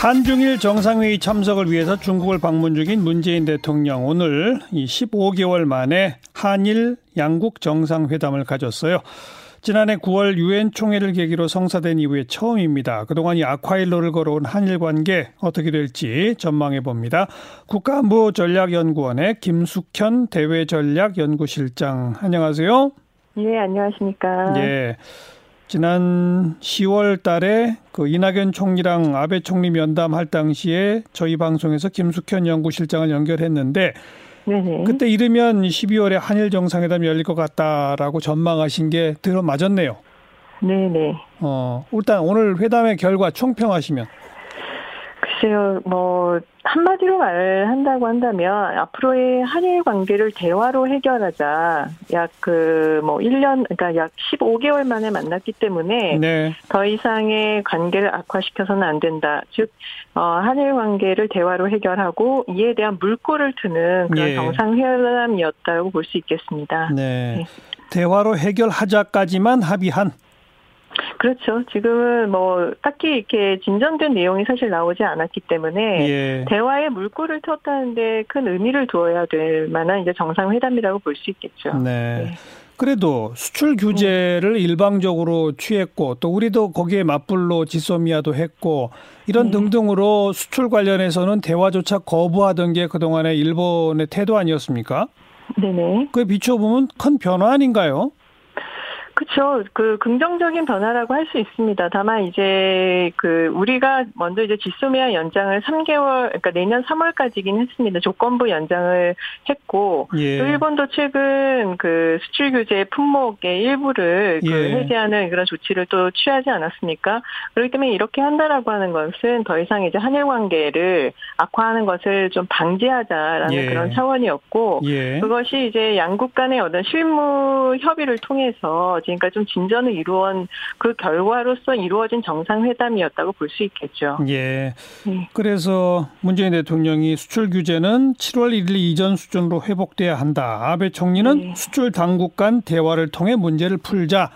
한중일 정상회의 참석을 위해서 중국을 방문 중인 문재인 대통령 오늘 이 15개월 만에 한일 양국 정상회담을 가졌어요. 지난해 9월 유엔 총회를 계기로 성사된 이후에 처음입니다. 그동안 이 아쿠아일로를 걸어온 한일 관계 어떻게 될지 전망해 봅니다. 국가안보 전략연구원의 김숙현 대외전략연구실장 안녕하세요. 네, 안녕하십니까. 예. 지난 10월 달에 그 이낙연 총리랑 아베 총리 면담할 당시에 저희 방송에서 김숙현 연구실장을 연결했는데 네네. 그때 이르면 12월에 한일 정상회담이 열릴 것 같다라고 전망하신 게 들어 맞았네요. 네네. 어, 일단 오늘 회담의 결과 총평하시면. 글쎄요, 뭐, 한마디로 말한다고 한다면, 앞으로의 한일 관계를 대화로 해결하자. 약 그, 뭐, 1년, 그러니까 약 15개월 만에 만났기 때문에, 네. 더 이상의 관계를 악화시켜서는 안 된다. 즉, 어, 한일 관계를 대화로 해결하고, 이에 대한 물꼬를 트는 그런 예. 정상회담이었다고 볼 수 있겠습니다. 네. 네. 대화로 해결하자까지만 합의한 그렇죠. 지금은 뭐 딱히 이렇게 진전된 내용이 사실 나오지 않았기 때문에 예. 대화에 물꼬를 텄다는데 큰 의미를 두어야 될 만한 이제 정상회담이라고 볼 수 있겠죠. 네. 네. 그래도 수출 규제를 음. 일방적으로 취했고 또 우리도 거기에 맞불로 지소미아도 했고 이런 네. 등등으로 수출 관련해서는 대화조차 거부하던 게 그동안의 일본의 태도 아니었습니까? 네네. 그에 비춰보면 큰 변화 아닌가요? 그렇죠. 그 긍정적인 변화라고 할 수 있습니다. 다만 이제 그 우리가 먼저 이제 지소미아 연장을 3개월 그러니까 내년 3월까지긴 했습니다. 조건부 연장을 했고 예. 또 일본도 최근 그 수출 규제 품목의 일부를 그 예. 해제하는 그런 조치를 또 취하지 않았습니까? 그렇기 때문에 이렇게 한다라고 하는 것은 더 이상 이제 한일 관계를 악화하는 것을 좀 방지하자라는 예. 그런 차원이었고 예. 그것이 이제 양국 간의 어떤 실무 협의를 통해서 그러니까 좀 진전을 이루어온 그 결과로서 이루어진 정상회담이었다고 볼 수 있겠죠. 예. 네. 그래서 문재인 대통령이 수출 규제는 7월 1일 이전 수준으로 회복돼야 한다. 아베 총리는 네. 수출 당국 간 대화를 통해 문제를 풀자.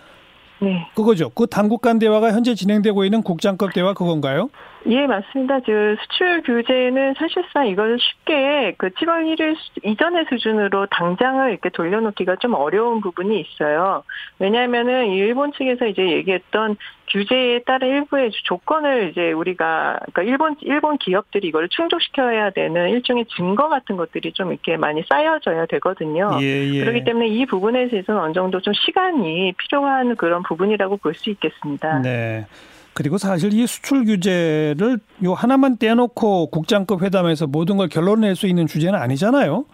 네. 그거죠. 그 당국 간 대화가 현재 진행되고 있는 국장급 대화 그건가요? 예, 맞습니다. 그 수출 규제는 사실상 이걸 쉽게 그 7월 1일 이전의 수준으로 당장을 이렇게 돌려놓기가 좀 어려운 부분이 있어요. 왜냐하면은 일본 측에서 이제 얘기했던 규제에 따른 일부의 조건을 이제 우리가 그러니까 일본 일본 기업들이 이걸 충족시켜야 되는 일종의 증거 같은 것들이 좀 이렇게 많이 쌓여져야 되거든요. 예, 예. 그렇기 때문에 이 부분에 대해서는 어느 정도 좀 시간이 필요한 그런 부분이라고 볼 수 있겠습니다. 네. 그리고 사실 이 수출 규제를 요 하나만 떼놓고 국장급 회담에서 모든 걸 결론낼 수 있는 주제는 아니잖아요.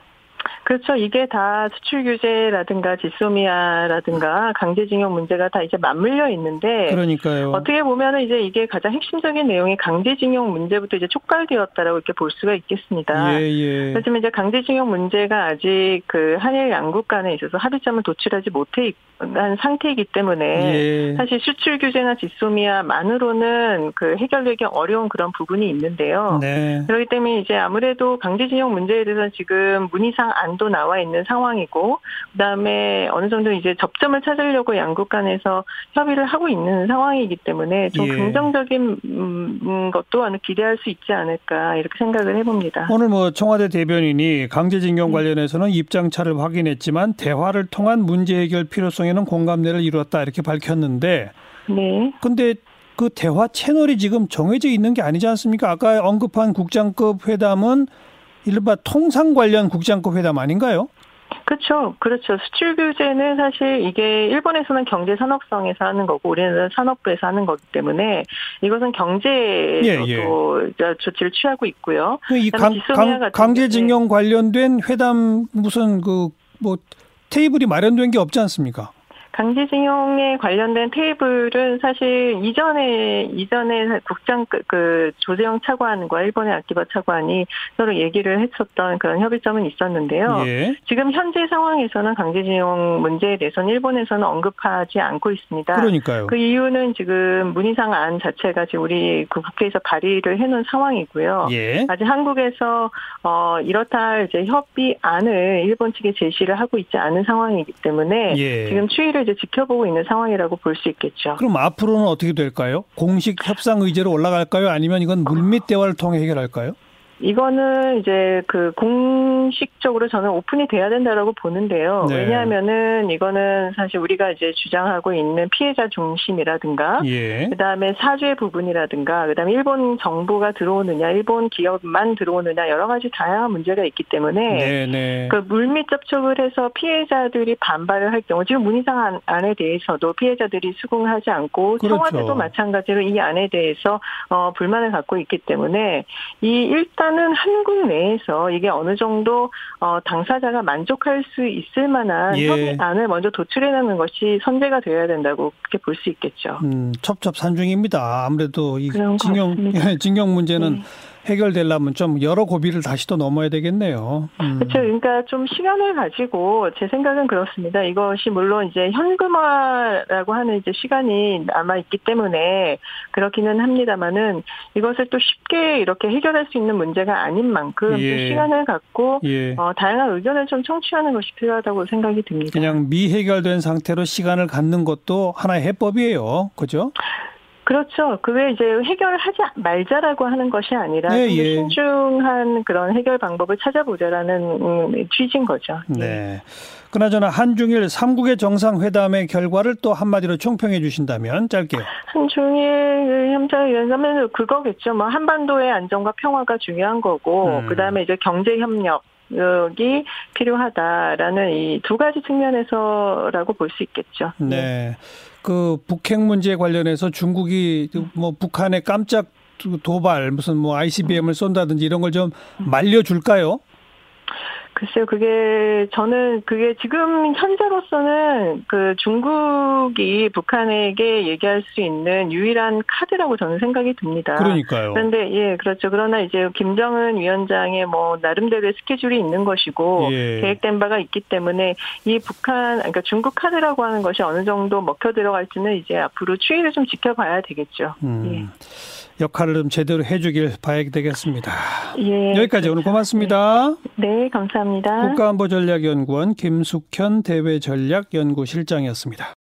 그렇죠. 이게 다 수출 규제라든가 지소미아라든가 강제징용 문제가 다 이제 맞물려 있는데 그러니까요. 어떻게 보면은 이제 이게 가장 핵심적인 내용이 강제징용 문제부터 이제 촉발되었다라고 이렇게 볼 수가 있겠습니다. 예, 예. 하지만 이제 강제징용 문제가 아직 그 한일 양국 간에 있어서 합의점을 도출하지 못해 한 상태이기 때문에 예. 사실 수출 규제나 지소미아만으로는 그 해결되기 어려운 그런 부분이 있는데요. 네. 그렇기 때문에 이제 아무래도 강제징용 문제에 대해서 지금 문의상 안도 나와 있는 상황이고 그다음에 어느 정도 이제 접점을 찾으려고 양국 간에서 협의를 하고 있는 상황이기 때문에 좀 예. 긍정적인 음, 것도 어느 기대할 수 있지 않을까 이렇게 생각을 해봅니다. 오늘 뭐 청와대 대변인이 강제징용 네. 관련해서는 입장차를 확인했지만 대화를 통한 문제 해결 필요성에는 공감대를 이루었다 이렇게 밝혔는데 네. 근데 그 대화 채널이 지금 정해져 있는 게 아니지 않습니까? 아까 언급한 국장급 회담은 이른바 통상 관련 국장급 회담 아닌가요? 그렇죠. 그렇죠. 수출 규제는 사실 이게 일본에서는 경제 산업성에서 하는 거고 우리는 산업부에서 하는 거기 때문에 이것은 경제에서도 예, 예. 조치를 취하고 있고요. 그이 강, 강, 강제징용 관련된 회담 무슨 그 뭐 테이블이 마련된 게 없지 않습니까? 강제징용에 관련된 테이블은 사실 이전에 이전에 국장 그, 그 조재영 차관과 일본의 아키바 차관이 서로 얘기를 했었던 그런 협의점은 있었는데요. 예. 지금 현재 상황에서는 강제징용 문제에 대해서는 일본에서는 언급하지 않고 있습니다. 그러니까요. 그 이유는 지금 문희상 안 자체가 지금 우리 그 국회에서 발의를 해놓은 상황이고요. 예. 아직 한국에서 어 이렇다 이제 협의안을 일본 측에 제시를 하고 있지 않은 상황이기 때문에 예. 지금 추이를 이제 지켜보고 있는 상황이라고 볼 수 있겠죠. 그럼 앞으로는 어떻게 될까요? 공식 협상 의제로 올라갈까요? 아니면 이건 물밑 대화를 통해 해결할까요? 이거는 이제 그 공식적으로 저는 오픈이 돼야 된다라고 보는데요. 네. 왜냐하면은 이거는 사실 우리가 이제 주장하고 있는 피해자 중심이라든가 예. 그 다음에 사죄 부분이라든가 그 다음에 일본 정부가 들어오느냐, 일본 기업만 들어오느냐 여러 가지 다양한 문제가 있기 때문에 네, 네. 그 물밑 접촉을 해서 피해자들이 반발을 할 경우 지금 문희상 안- 안에 대해서도 피해자들이 수긍하지 않고 그렇죠. 청와대도 마찬가지로 이 안에 대해서 어, 불만을 갖고 있기 때문에 이 일단 은 한국 내에서 이게 어느 정도 어, 당사자가 만족할 수 있을 만한 예. 협의안을 먼저 도출해내는 것이 선제가 되어야 된다고 그렇게 볼 수 있겠죠. 음, 첩첩산중입니다. 아무래도 이 징용 같습니다. 징용 문제는 네. 해결되려면 좀 여러 고비를 다시 또 넘어야 되겠네요. 음. 그렇죠. 그러니까 좀 시간을 가지고 제 생각은 그렇습니다. 이것이 물론 이제 현금화라고 하는 이제 시간이 남아 있기 때문에 그렇기는 합니다만은 이것을 또 쉽게 이렇게 해결할 수 있는 문제가 아닌 만큼 좀 예. 시간을 갖고 예. 어, 다양한 의견을 좀 청취하는 것이 필요하다고 생각이 듭니다. 그냥 미해결된 상태로 시간을 갖는 것도 하나의 해법이에요. 그죠? 그렇죠. 그 외에 이제 해결을 하지 말자라고 하는 것이 아니라 예, 예. 신중한 그런 해결 방법을 찾아보자라는 음, 취지인 거죠. 예. 네. 그나저나 한중일 3국의 정상회담의 결과를 또 한마디로 총평해 주신다면 짧게요. 한중일 협상위원회는 그거겠죠. 뭐 한반도의 안정과 평화가 중요한 거고, 음. 그 다음에 이제 경제 협력. 이 필요하다라는 이 두 가지 측면에서라고 볼 수 있겠죠. 네. 그 북핵 문제 관련해서 중국이 뭐 북한의 깜짝 도발 무슨 뭐 ICBM을 쏜다든지 이런 걸 좀 말려줄까요? 글쎄요, 그게 저는 그게 지금 현재로서는 그 중국이 북한에게 얘기할 수 있는 유일한 카드라고 저는 생각이 듭니다. 그러니까요. 그런데 예 그렇죠. 그러나 이제 김정은 위원장의 뭐 나름대로의 스케줄이 있는 것이고 예. 계획된 바가 있기 때문에 이 북한 그러니까 중국 카드라고 하는 것이 어느 정도 먹혀 들어갈지는 이제 앞으로 추이를 좀 지켜봐야 되겠죠. 음, 역할을 좀 제대로 해주길 봐야 되겠습니다. 예. 여기까지 오늘 고맙습니다. 네, 감사합니다. 국가안보전략연구원 김숙현 대외전략연구실장이었습니다.